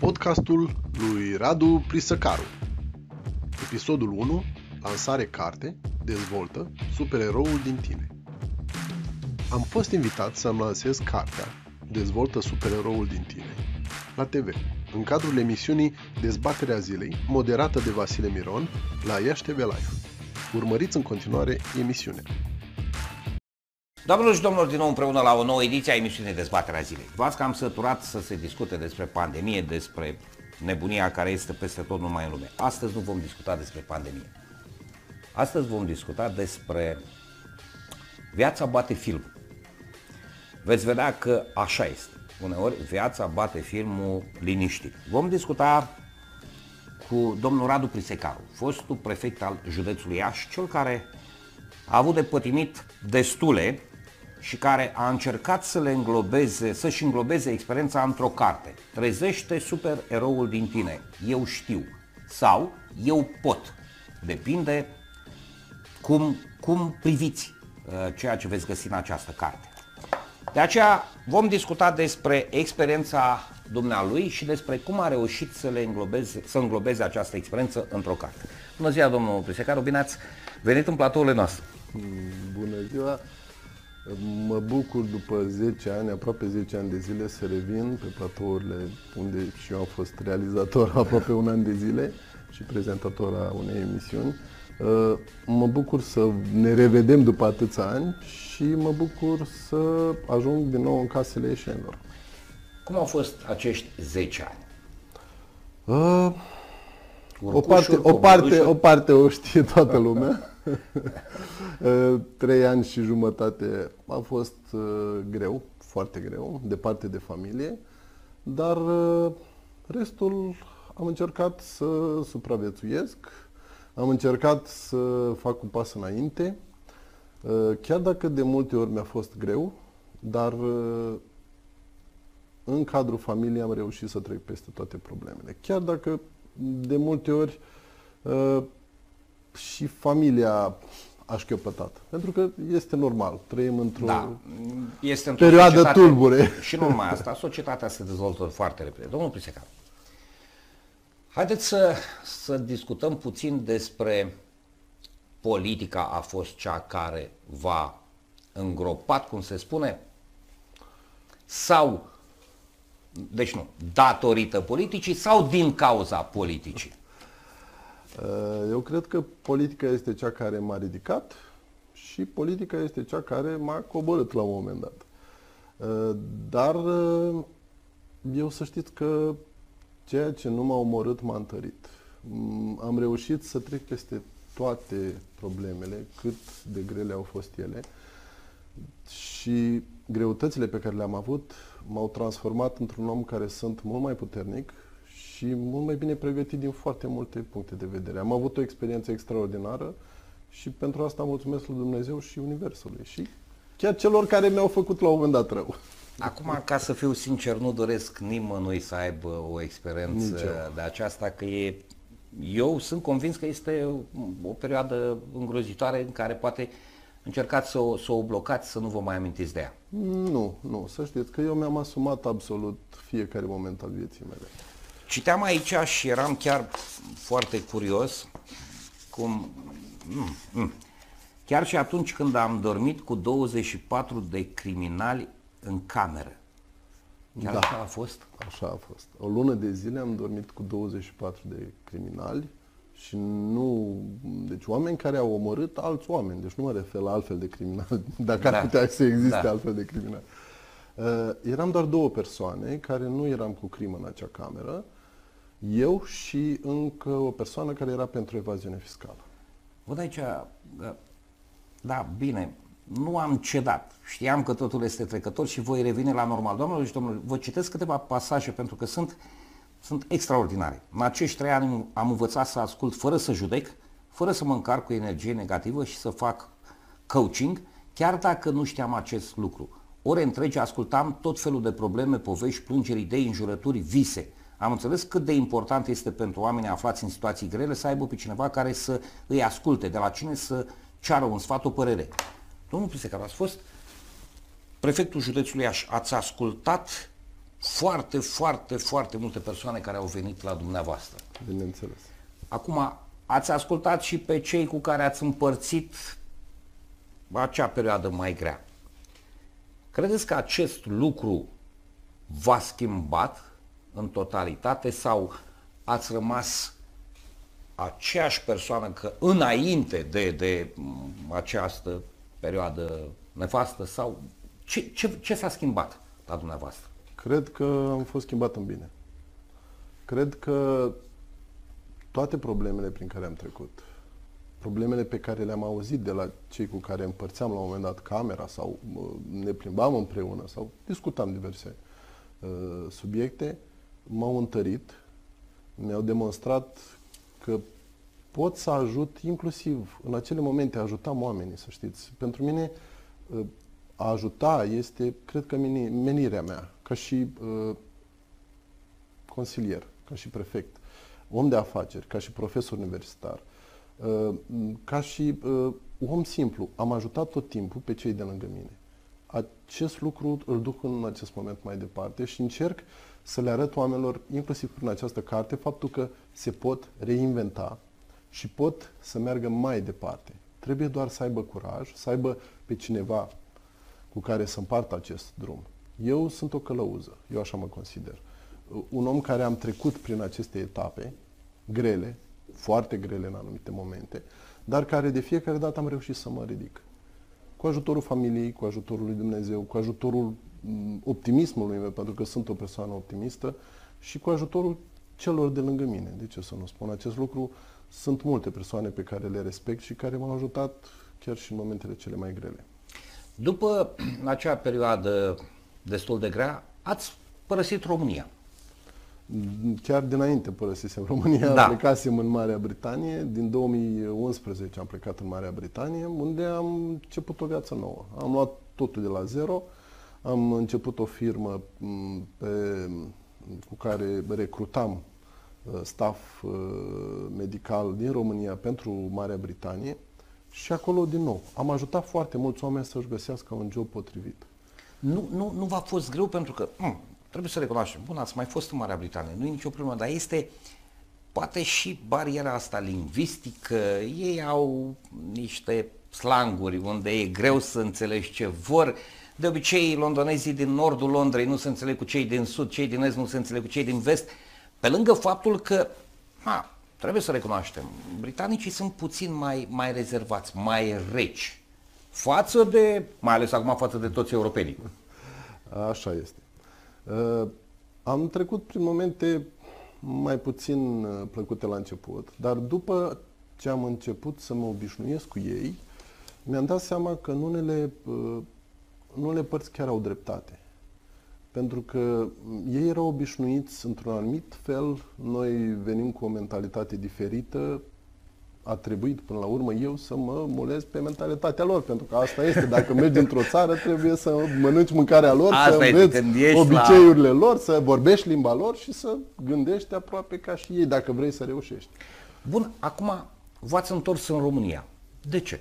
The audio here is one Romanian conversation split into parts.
podcastul lui Radu Prisăcaru. Episodul 1, lansare carte, dezvoltă supereroul din tine. Am fost invitat să-mi lansez cartea Dezvoltă supereroul din tine la TV, în cadrul emisiunii Dezbaterea zilei, moderată de Vasile Miron la Iași TV Live. Urmăriți în continuare emisiunea. Doamnelor și domnilor, din nou împreună la o nouă ediție a emisiunii Dezbaterea Zilei. V-ați cam săturat să se discute despre pandemie, despre nebunia care este peste tot numai în lume. Astăzi nu vom discuta despre pandemie. Astăzi vom discuta despre viața bate film. Veți vedea că așa este. Uneori viața bate filmul liniștit. Vom discuta cu domnul Radu Prisecaru, fostul prefect al județului Iași, cel care a avut de pătimit destule și care a încercat să le înglobeze, să-și înglobeze experiența într-o carte. Trezește supereroul din tine, eu știu, sau eu pot. Depinde cum, cum priviți uh, ceea ce veți găsi în această carte. De aceea vom discuta despre experiența dumnealui și despre cum a reușit să le înglobeze, să înglobeze această experiență într-o carte. Bună ziua, domnul Prisecaru, bine ați venit în platourile noastre. Bună ziua! Mă bucur după 10 ani, aproape 10 ani de zile, să revin pe platourile unde și eu am fost realizator aproape un an de zile și prezentator a unei emisiuni. Uh, mă bucur să ne revedem după atâția ani și mă bucur să ajung din nou în casele ieșenilor. Cum au fost acești 10 ani? Uh, o parte, o, parte, o parte o știe toată lumea. Uh, trei ani și jumătate a fost uh, greu, foarte greu, departe de familie, dar uh, restul am încercat să supraviețuiesc, am încercat să fac un pas înainte, chiar dacă de multe ori mi-a fost greu, dar în cadrul familiei am reușit să trec peste toate problemele. Chiar dacă de multe ori și familia a șchiopătat. Pentru că este normal, trăim într-o da, este într perioadă societate, tulbure. Și nu numai asta, societatea se dezvoltă foarte repede. Domnul Prisecar, haideți să, să discutăm puțin despre politica a fost cea care va îngropat, cum se spune, sau, deci nu, datorită politicii sau din cauza politicii? Uh, eu cred că politica este cea care m-a ridicat și politica este cea care m-a coborât la un moment dat. Uh, dar uh, eu să știți că ceea ce nu m-a omorât m-a întărit. Mm, am reușit să trec peste toate problemele, cât de grele au fost ele și greutățile pe care le-am avut m-au transformat într-un om care sunt mult mai puternic, și mult mai bine pregătit din foarte multe puncte de vedere. Am avut o experiență extraordinară și pentru asta mulțumesc lui Dumnezeu și Universului și chiar celor care mi-au făcut la un moment dat rău. Acum, ca să fiu sincer, nu doresc nimănui să aibă o experiență Nici de aceasta, că e eu sunt convins că este o perioadă îngrozitoare în care poate încercați să o, să o blocați, să nu vă mai amintiți de ea. Nu, nu, să știți că eu mi-am asumat absolut fiecare moment al vieții mele. Citeam aici și eram chiar foarte curios cum... Mm, mm. Chiar și atunci când am dormit cu 24 de criminali în cameră. Chiar da. așa a fost? Așa a fost. O lună de zile am dormit cu 24 de criminali și nu... Deci oameni care au omorât alți oameni. Deci nu mă refer la altfel de criminali, dacă da. ar putea să existe da. altfel de criminali. Uh, eram doar două persoane care nu eram cu crimă în acea cameră eu și încă o persoană care era pentru evaziune fiscală. Văd aici, da, bine, nu am cedat. Știam că totul este trecător și voi revine la normal. Doamnelor și domnilor, vă citesc câteva pasaje pentru că sunt, sunt extraordinare. În acești trei ani am învățat să ascult fără să judec, fără să mă încarc cu energie negativă și să fac coaching, chiar dacă nu știam acest lucru. Ore întregi ascultam tot felul de probleme, povești, plângeri, idei, înjurături, vise – am înțeles cât de important este pentru oamenii aflați în situații grele să aibă pe cineva care să îi asculte, de la cine să ceară un sfat, o părere. Domnul Prisecar, ați fost prefectul județului Iași, ați ascultat foarte, foarte, foarte multe persoane care au venit la dumneavoastră. Bineînțeles. Acum, ați ascultat și pe cei cu care ați împărțit acea perioadă mai grea. Credeți că acest lucru v-a schimbat în totalitate sau ați rămas aceeași persoană că înainte de, de această perioadă nefastă sau ce, ce, ce s-a schimbat la dumneavoastră? Cred că am fost schimbat în bine. Cred că toate problemele prin care am trecut, problemele pe care le-am auzit de la cei cu care împărțeam la un moment dat camera sau ne plimbam împreună sau discutam diverse uh, subiecte, m-au întărit, mi-au demonstrat că pot să ajut inclusiv în acele momente, ajutam oamenii, să știți. Pentru mine uh, a ajuta este, cred că, menirea mea, ca și uh, consilier, ca și prefect, om de afaceri, ca și profesor universitar, uh, ca și uh, om simplu. Am ajutat tot timpul pe cei de lângă mine. Acest lucru îl duc în acest moment mai departe și încerc să le arăt oamenilor, inclusiv prin această carte, faptul că se pot reinventa și pot să meargă mai departe. Trebuie doar să aibă curaj, să aibă pe cineva cu care să împartă acest drum. Eu sunt o călăuză, eu așa mă consider. Un om care am trecut prin aceste etape grele, foarte grele în anumite momente, dar care de fiecare dată am reușit să mă ridic. Cu ajutorul familiei, cu ajutorul lui Dumnezeu, cu ajutorul mm, optimismului meu, pentru că sunt o persoană optimistă, și cu ajutorul celor de lângă mine. De ce să nu spun acest lucru? Sunt multe persoane pe care le respect și care m-au ajutat chiar și în momentele cele mai grele. După acea perioadă destul de grea, ați părăsit România. Chiar dinainte părăsisem România, da. plecasem în Marea Britanie. Din 2011 am plecat în Marea Britanie, unde am început o viață nouă. Am luat totul de la zero, am început o firmă pe, cu care recrutam uh, staff uh, medical din România pentru Marea Britanie și acolo, din nou, am ajutat foarte mulți oameni să-și găsească un job potrivit. Nu, nu, nu v-a fost greu pentru că, mh, hm, trebuie să recunoaștem, bun, ați mai fost în Marea Britanie, nu e nicio problemă, dar este poate și bariera asta lingvistică, ei au niște slanguri unde e greu să înțelegi ce vor. De obicei, londonezii din nordul Londrei nu se înțeleg cu cei din sud, cei din est nu se înțeleg cu cei din vest, pe lângă faptul că, ha, trebuie să recunoaștem, britanicii sunt puțin mai, mai rezervați, mai reci, față de, mai ales acum față de toți europenii. Așa este. Uh, am trecut prin momente mai puțin uh, plăcute la început, dar după ce am început să mă obișnuiesc cu ei, mi-am dat seama că în unele, uh, în unele părți chiar au dreptate. Pentru că ei erau obișnuiți într-un anumit fel, noi venim cu o mentalitate diferită, a trebuit până la urmă eu să mă mulez pe mentalitatea lor, pentru că asta este, dacă mergi într-o țară trebuie să mănânci mâncarea lor, asta să înveți obiceiurile la... lor, să vorbești limba lor și să gândești aproape ca și ei, dacă vrei să reușești. Bun, acum v-ați întors în România. De ce?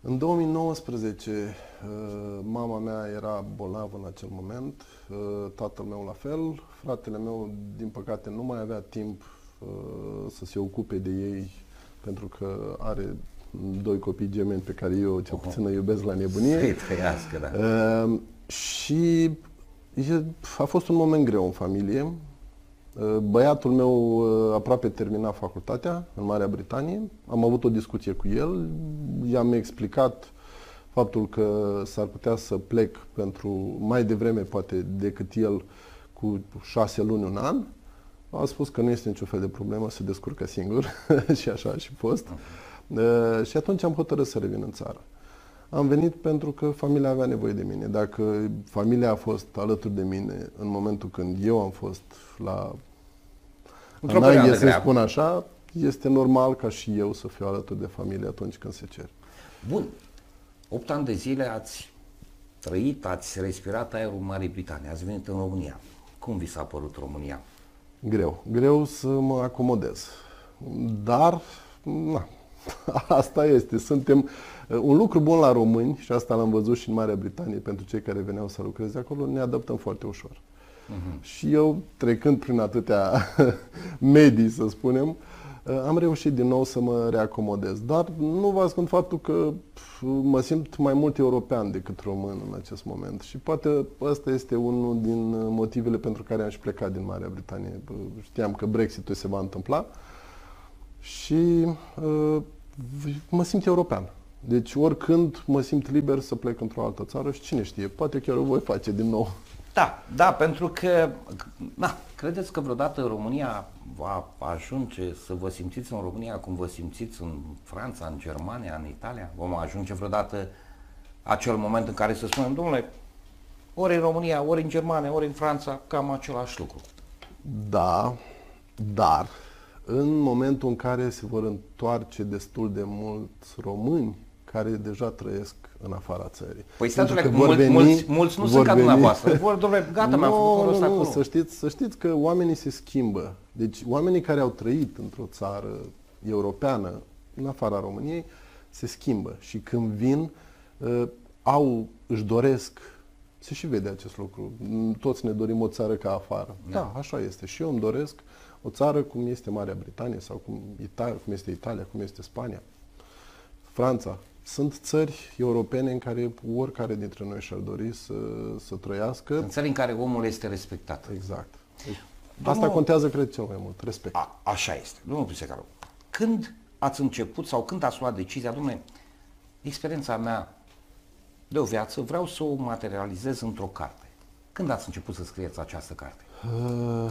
În 2019, uh, mama mea era bolnavă în acel moment, uh, tatăl meu la fel, fratele meu, din păcate, nu mai avea timp uh, să se ocupe de ei pentru că are doi copii gemeni pe care eu cel puțin îi iubesc la nebunie. Să-i trăiască, da. Uh, și a fost un moment greu în familie. Uh, băiatul meu uh, aproape termina facultatea în Marea Britanie. Am avut o discuție cu el, i-am explicat faptul că s-ar putea să plec pentru mai devreme poate decât el cu șase luni, un an. A spus că nu este niciun fel de problemă, se descurcă singur și așa a și fost. Uh, și atunci am hotărât să revin în țară. Am venit pentru că familia avea nevoie de mine. Dacă familia a fost alături de mine în momentul când eu am fost la Într-o să spun așa, este normal ca și eu să fiu alături de familie atunci când se cer. Bun. 8 ani de zile ați trăit, ați respirat aerul Marii Britanii, ați venit în România. Cum vi s-a părut România? Greu. Greu să mă acomodez. Dar, na, asta este. Suntem un lucru bun la români și asta l-am văzut și în Marea Britanie pentru cei care veneau să lucreze acolo, ne adaptăm foarte ușor. Uh-huh. Și eu, trecând prin atâtea medii, să spunem, uh, am reușit din nou să mă reacomodez. Dar nu vă ascund faptul că mă simt mai mult european decât român în acest moment. Și poate ăsta este unul din motivele pentru care am și plecat din Marea Britanie. Știam că Brexitul se va întâmpla și uh, mă simt european. Deci oricând mă simt liber să plec într-o altă țară și cine știe, poate chiar o voi face din nou. Da, da, pentru că, da, credeți că vreodată România va ajunge să vă simțiți în România cum vă simțiți în Franța, în Germania, în Italia? Vom ajunge vreodată acel moment în care să spunem, domnule, ori în România, ori în Germania, ori în Franța, cam același lucru. Da, dar în momentul în care se vor întoarce destul de mulți români care deja trăiesc în afara țării. Păi statele, că mul, veni, mulți, mulți nu sunt ca dumneavoastră. Vor, domnule, gata, mi-am făcut rostul acolo. Să știți, să știți că oamenii se schimbă. Deci oamenii care au trăit într-o țară europeană, în afara României, se schimbă. Și când vin, uh, au, își doresc, se și vede acest lucru. Toți ne dorim o țară ca afară. Da, da așa este. Și eu îmi doresc o țară cum este Marea Britanie sau cum, Italia, cum este Italia, cum este Spania, Franța. Sunt țări europene în care oricare dintre noi și-ar dori să, să trăiască. Sunt țări în care omul este respectat. Exact. Deci, Domnul, asta contează, cred, cel mai mult, respect. A, așa este. Domnul Pisecaru, când ați început sau când ați luat decizia, domnule, experiența mea de o viață, vreau să o materializez într-o carte. Când ați început să scrieți această carte? Uh,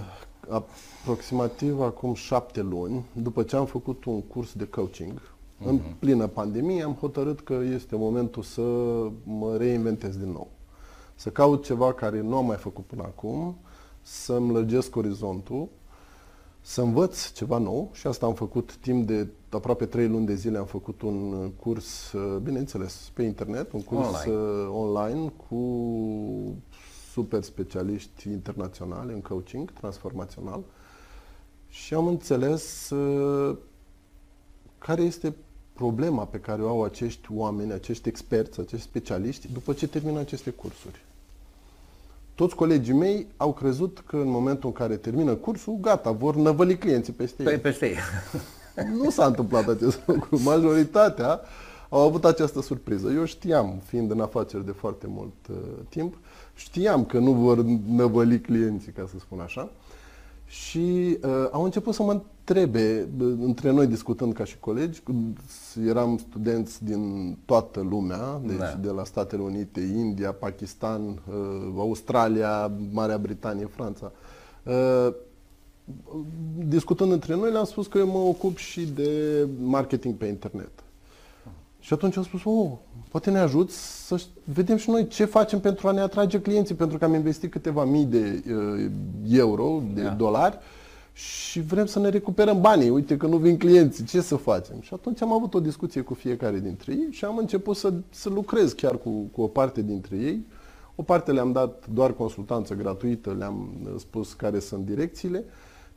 aproximativ acum șapte luni, după ce am făcut un curs de coaching, uh-huh. în mhm. plină pandemie, am hotărât că este momentul să mă reinventez din nou. Să caut ceva care nu am mai făcut până acum, să-mi lărgesc orizontul, să învăț ceva nou și asta am făcut timp de aproape trei luni de zile. Am făcut un curs, bineînțeles, pe internet, un curs online, online cu super specialiști internaționali în coaching transformațional și am înțeles uh, care este problema pe care o au acești oameni, acești experți, acești specialiști după ce termină aceste cursuri. Toți colegii mei au crezut că în momentul în care termină cursul, gata, vor năvăli clienții peste ei. Peste ei. nu s-a întâmplat acest lucru. Majoritatea au avut această surpriză. Eu știam, fiind în afaceri de foarte mult uh, timp, Știam că nu vor năvăli clienții, ca să spun așa. Și uh, au început să mă întrebe, uh, între noi discutând ca și colegi, eram studenți din toată lumea, deci da. de la Statele Unite, India, Pakistan, uh, Australia, Marea Britanie, Franța. Uh, discutând între noi, le-am spus că eu mă ocup și de marketing pe internet. Și atunci au spus, oh, poate ne ajut să vedem și noi ce facem pentru a ne atrage clienții, pentru că am investit câteva mii de uh, euro, de da. dolari și vrem să ne recuperăm banii. Uite că nu vin clienții, ce să facem? Și atunci am avut o discuție cu fiecare dintre ei și am început să, să lucrez chiar cu, cu o parte dintre ei. O parte le-am dat doar consultanță gratuită, le-am spus care sunt direcțiile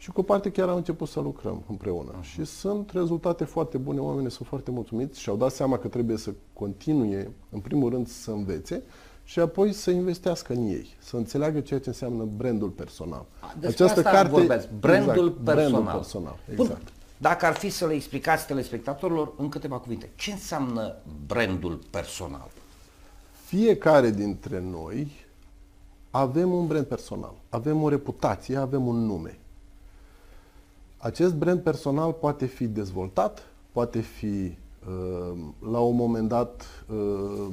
și cu o parte chiar am început să lucrăm împreună. Uh-huh. Și sunt rezultate foarte bune, oamenii sunt foarte mulțumiți și au dat seama că trebuie să continue, în primul rând, să învețe și apoi să investească în ei, să înțeleagă ceea ce înseamnă brandul personal. Despre Această asta carte, vorbesc, brandul exact, personal. Brandul personal exact. Bun, dacă ar fi să le explicați telespectatorilor în câteva cuvinte, ce înseamnă brandul personal? Fiecare dintre noi avem un brand personal, avem o reputație, avem un nume. Acest brand personal poate fi dezvoltat, poate fi uh, la un moment dat uh,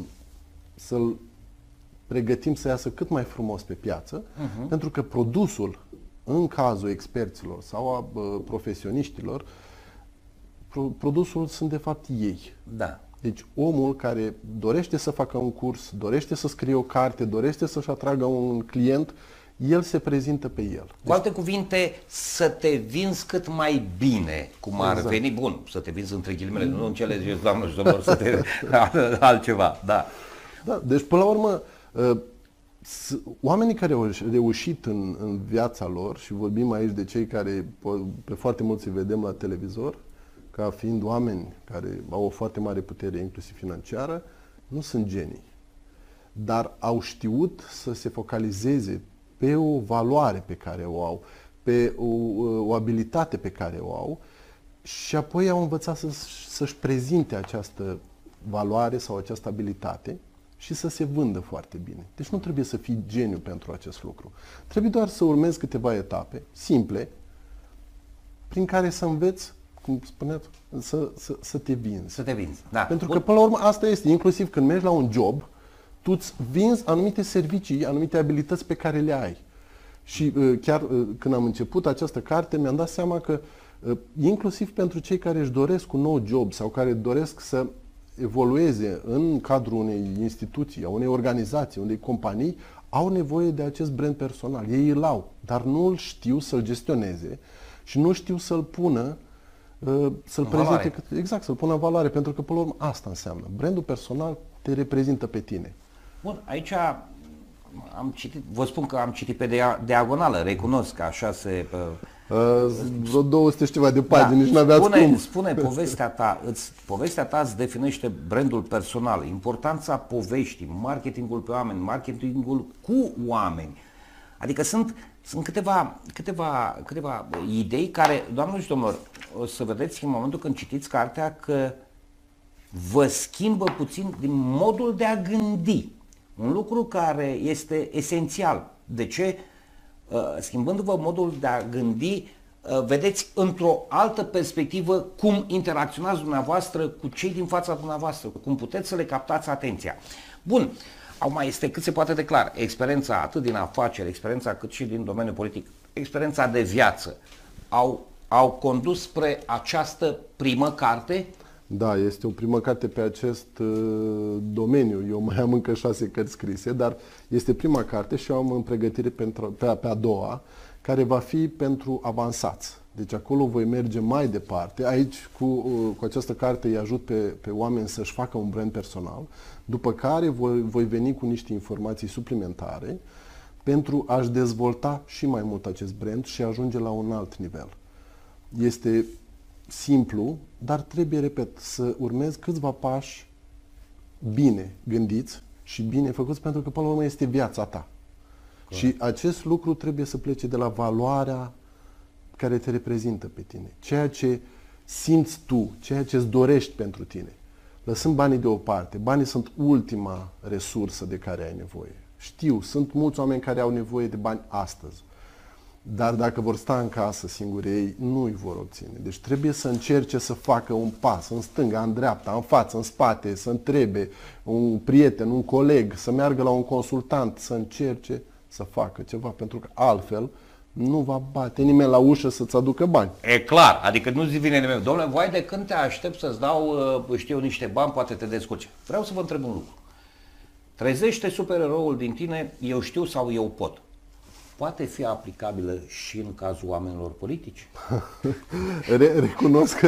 să-l pregătim să iasă cât mai frumos pe piață, uh-huh. pentru că produsul, în cazul experților sau a uh, profesioniștilor, produsul sunt de fapt ei. Da. Deci omul care dorește să facă un curs, dorește să scrie o carte, dorește să-și atragă un client, uh, el se prezintă pe el. Cu alte cuvinte, să te vinzi cât mai bine, cum ar exact. veni, bun, să te vinzi între ghilimele, nu în cele zici, doamnă și domnilor, să te altceva, da. Da, deci până la urmă, ă, oamenii care au reușit în, în viața lor, și vorbim aici de cei care pe foarte mulți îi vedem la televizor, ca fiind oameni care au o foarte mare putere, inclusiv financiară, nu sunt genii. Dar au știut să se focalizeze pe o valoare pe care o au, pe o, o abilitate pe care o au și apoi au învățat să, să-și prezinte această valoare sau această abilitate și să se vândă foarte bine. Deci nu trebuie să fii geniu pentru acest lucru. Trebuie doar să urmezi câteva etape simple prin care să înveți, cum spuneați, să, să, să te vinzi. Să te vinzi, da. Pentru că, până la urmă, asta este. Inclusiv când mergi la un job, tu îți vinzi anumite servicii, anumite abilități pe care le ai. Și uh, chiar uh, când am început această carte, mi-am dat seama că uh, inclusiv pentru cei care își doresc un nou job sau care doresc să evolueze în cadrul unei instituții, a unei organizații, unei companii, au nevoie de acest brand personal. Ei îl au, dar nu îl știu să-l gestioneze și nu știu să-l pună să-l În prezinte valoare. cât, exact, să-l pună în valoare, pentru că până la urmă asta înseamnă. Brandul personal te reprezintă pe tine. Bun, aici am citit, vă spun că am citit pe dia- diagonală, recunosc că așa se... Uh, vreo 200 și ceva de pagini, nici nu aveați spune, cum. Spune povestea ta, îți, povestea ta îți definește brandul personal, importanța poveștii, marketingul pe oameni, marketingul cu oameni. Adică sunt, sunt câteva, câteva, câteva idei care, doamnelor și domnilor, o să vedeți în momentul când citiți cartea că vă schimbă puțin din modul de a gândi. Un lucru care este esențial. De ce? Uh, Schimbându-vă modul de a gândi, uh, vedeți într-o altă perspectivă cum interacționați dumneavoastră cu cei din fața dumneavoastră, cum puteți să le captați atenția. Bun, au mai este cât se poate de clar. Experiența atât din afaceri, experiența cât și din domeniul politic, experiența de viață au, au condus spre această primă carte Da, este o primă carte pe acest uh, domeniu. Eu mai am încă șase cărți scrise, dar este prima carte și eu am în pregătire pentru, pe, a- pe a doua, care va fi pentru avansați. Deci acolo voi merge mai departe. Aici, cu, uh, cu această carte, îi ajut pe, pe oameni să-și facă un brand personal, după care voi, voi veni cu niște informații suplimentare pentru a-și dezvolta și mai mult acest brand și ajunge la un alt nivel. Este simplu, dar trebuie, repet, să urmezi câțiva pași bine gândiți și bine făcuți, pentru că, până la urmă, este viața ta. Și acest lucru trebuie să plece de la valoarea care te reprezintă pe tine. Ceea ce simți tu, ceea ce îți dorești pentru tine. Lăsând banii deoparte. Banii sunt ultima resursă de care ai nevoie. Știu, sunt mulți oameni care au nevoie de bani astăzi. Dar dacă vor sta în casă singuri ei, nu îi vor obține. Deci trebuie să încerce să facă un pas în stânga, în dreapta, în față, în spate, să întrebe un prieten, un coleg, să meargă la un consultant, să încerce să facă ceva, pentru că altfel nu va bate nimeni la ușă să-ți aducă bani. E clar, adică nu zi vine nimeni, domnule, vai de când te aștept să-ți dau, uh, știu, niște bani, poate te descurci. Vreau să vă întreb un lucru. Trezește supereroul din tine, eu știu sau eu pot. Poate fi aplicabilă și în cazul oamenilor politici? Re- recunosc că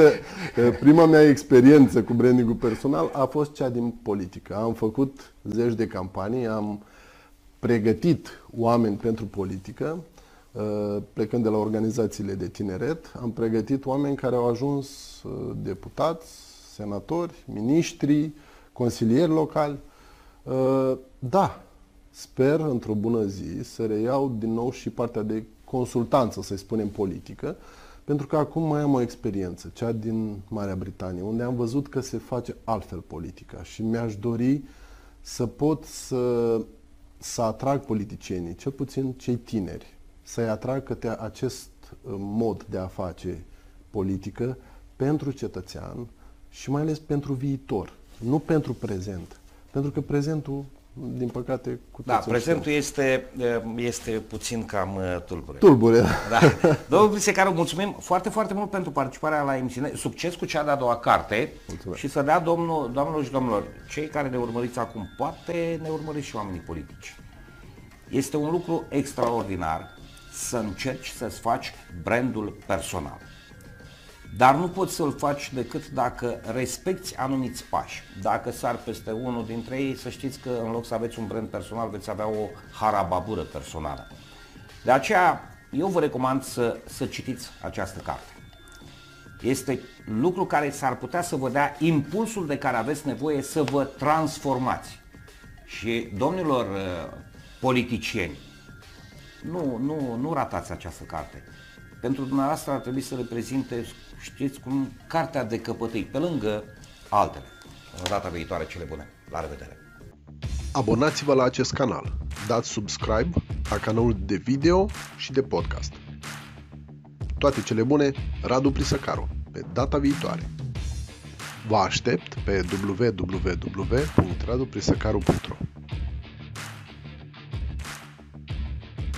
eh, prima mea experiență cu brandingul personal a fost cea din politică. Am făcut zeci de campanii, am pregătit oameni pentru politică, eh, plecând de la organizațiile de tineret, am pregătit oameni care au ajuns eh, deputați, senatori, miniștri, consilieri locali. Eh, Da, sper într-o bună zi să reiau din nou și partea de consultanță, să-i spunem, politică, pentru că acum mai am o experiență, cea din Marea Britanie, unde am văzut că se face altfel politica și mi-aș dori să pot să, să atrag politicienii, cel puțin cei tineri, să-i atrag către acest uh, mod de a face politică pentru cetățean și mai ales pentru viitor, nu pentru prezent. Pentru că prezentul, din păcate, cu Da, toți îl prezentul este, uh, este puțin cam uh, tulbure. Tulbure. Da. Domnul Brisecaru, mulțumim foarte, foarte mult pentru participarea la emisiune. Succes cu cea de-a doua carte Mulțumesc. și să dea domnul, doamnelor și domnilor, cei care ne urmăriți acum, poate ne urmăriți și oamenii politici. Este un lucru extraordinar să încerci să-ți faci brandul personal. Dar nu poți să-l faci decât dacă respecti anumiți pași. Dacă sar peste unul dintre ei, să știți că în loc să aveți un brand personal, veți avea o harababură personală. De aceea, eu vă recomand să, să citiți această carte. Este lucru care s-ar putea să vă dea impulsul de care aveți nevoie să vă transformați. Și domnilor uh, politicieni, Nu, nu, nu ratați această carte. Pentru dumneavoastră ar trebui să reprezinte, știți cum, cartea de căpătâi, pe lângă altele. În data viitoare, cele bune. La revedere! Abonați-vă la acest canal, dați subscribe la canalul de video și de podcast. Toate cele bune, Radu Prisăcaru, pe data viitoare. Vă aștept pe www.raduprisăcaru.ro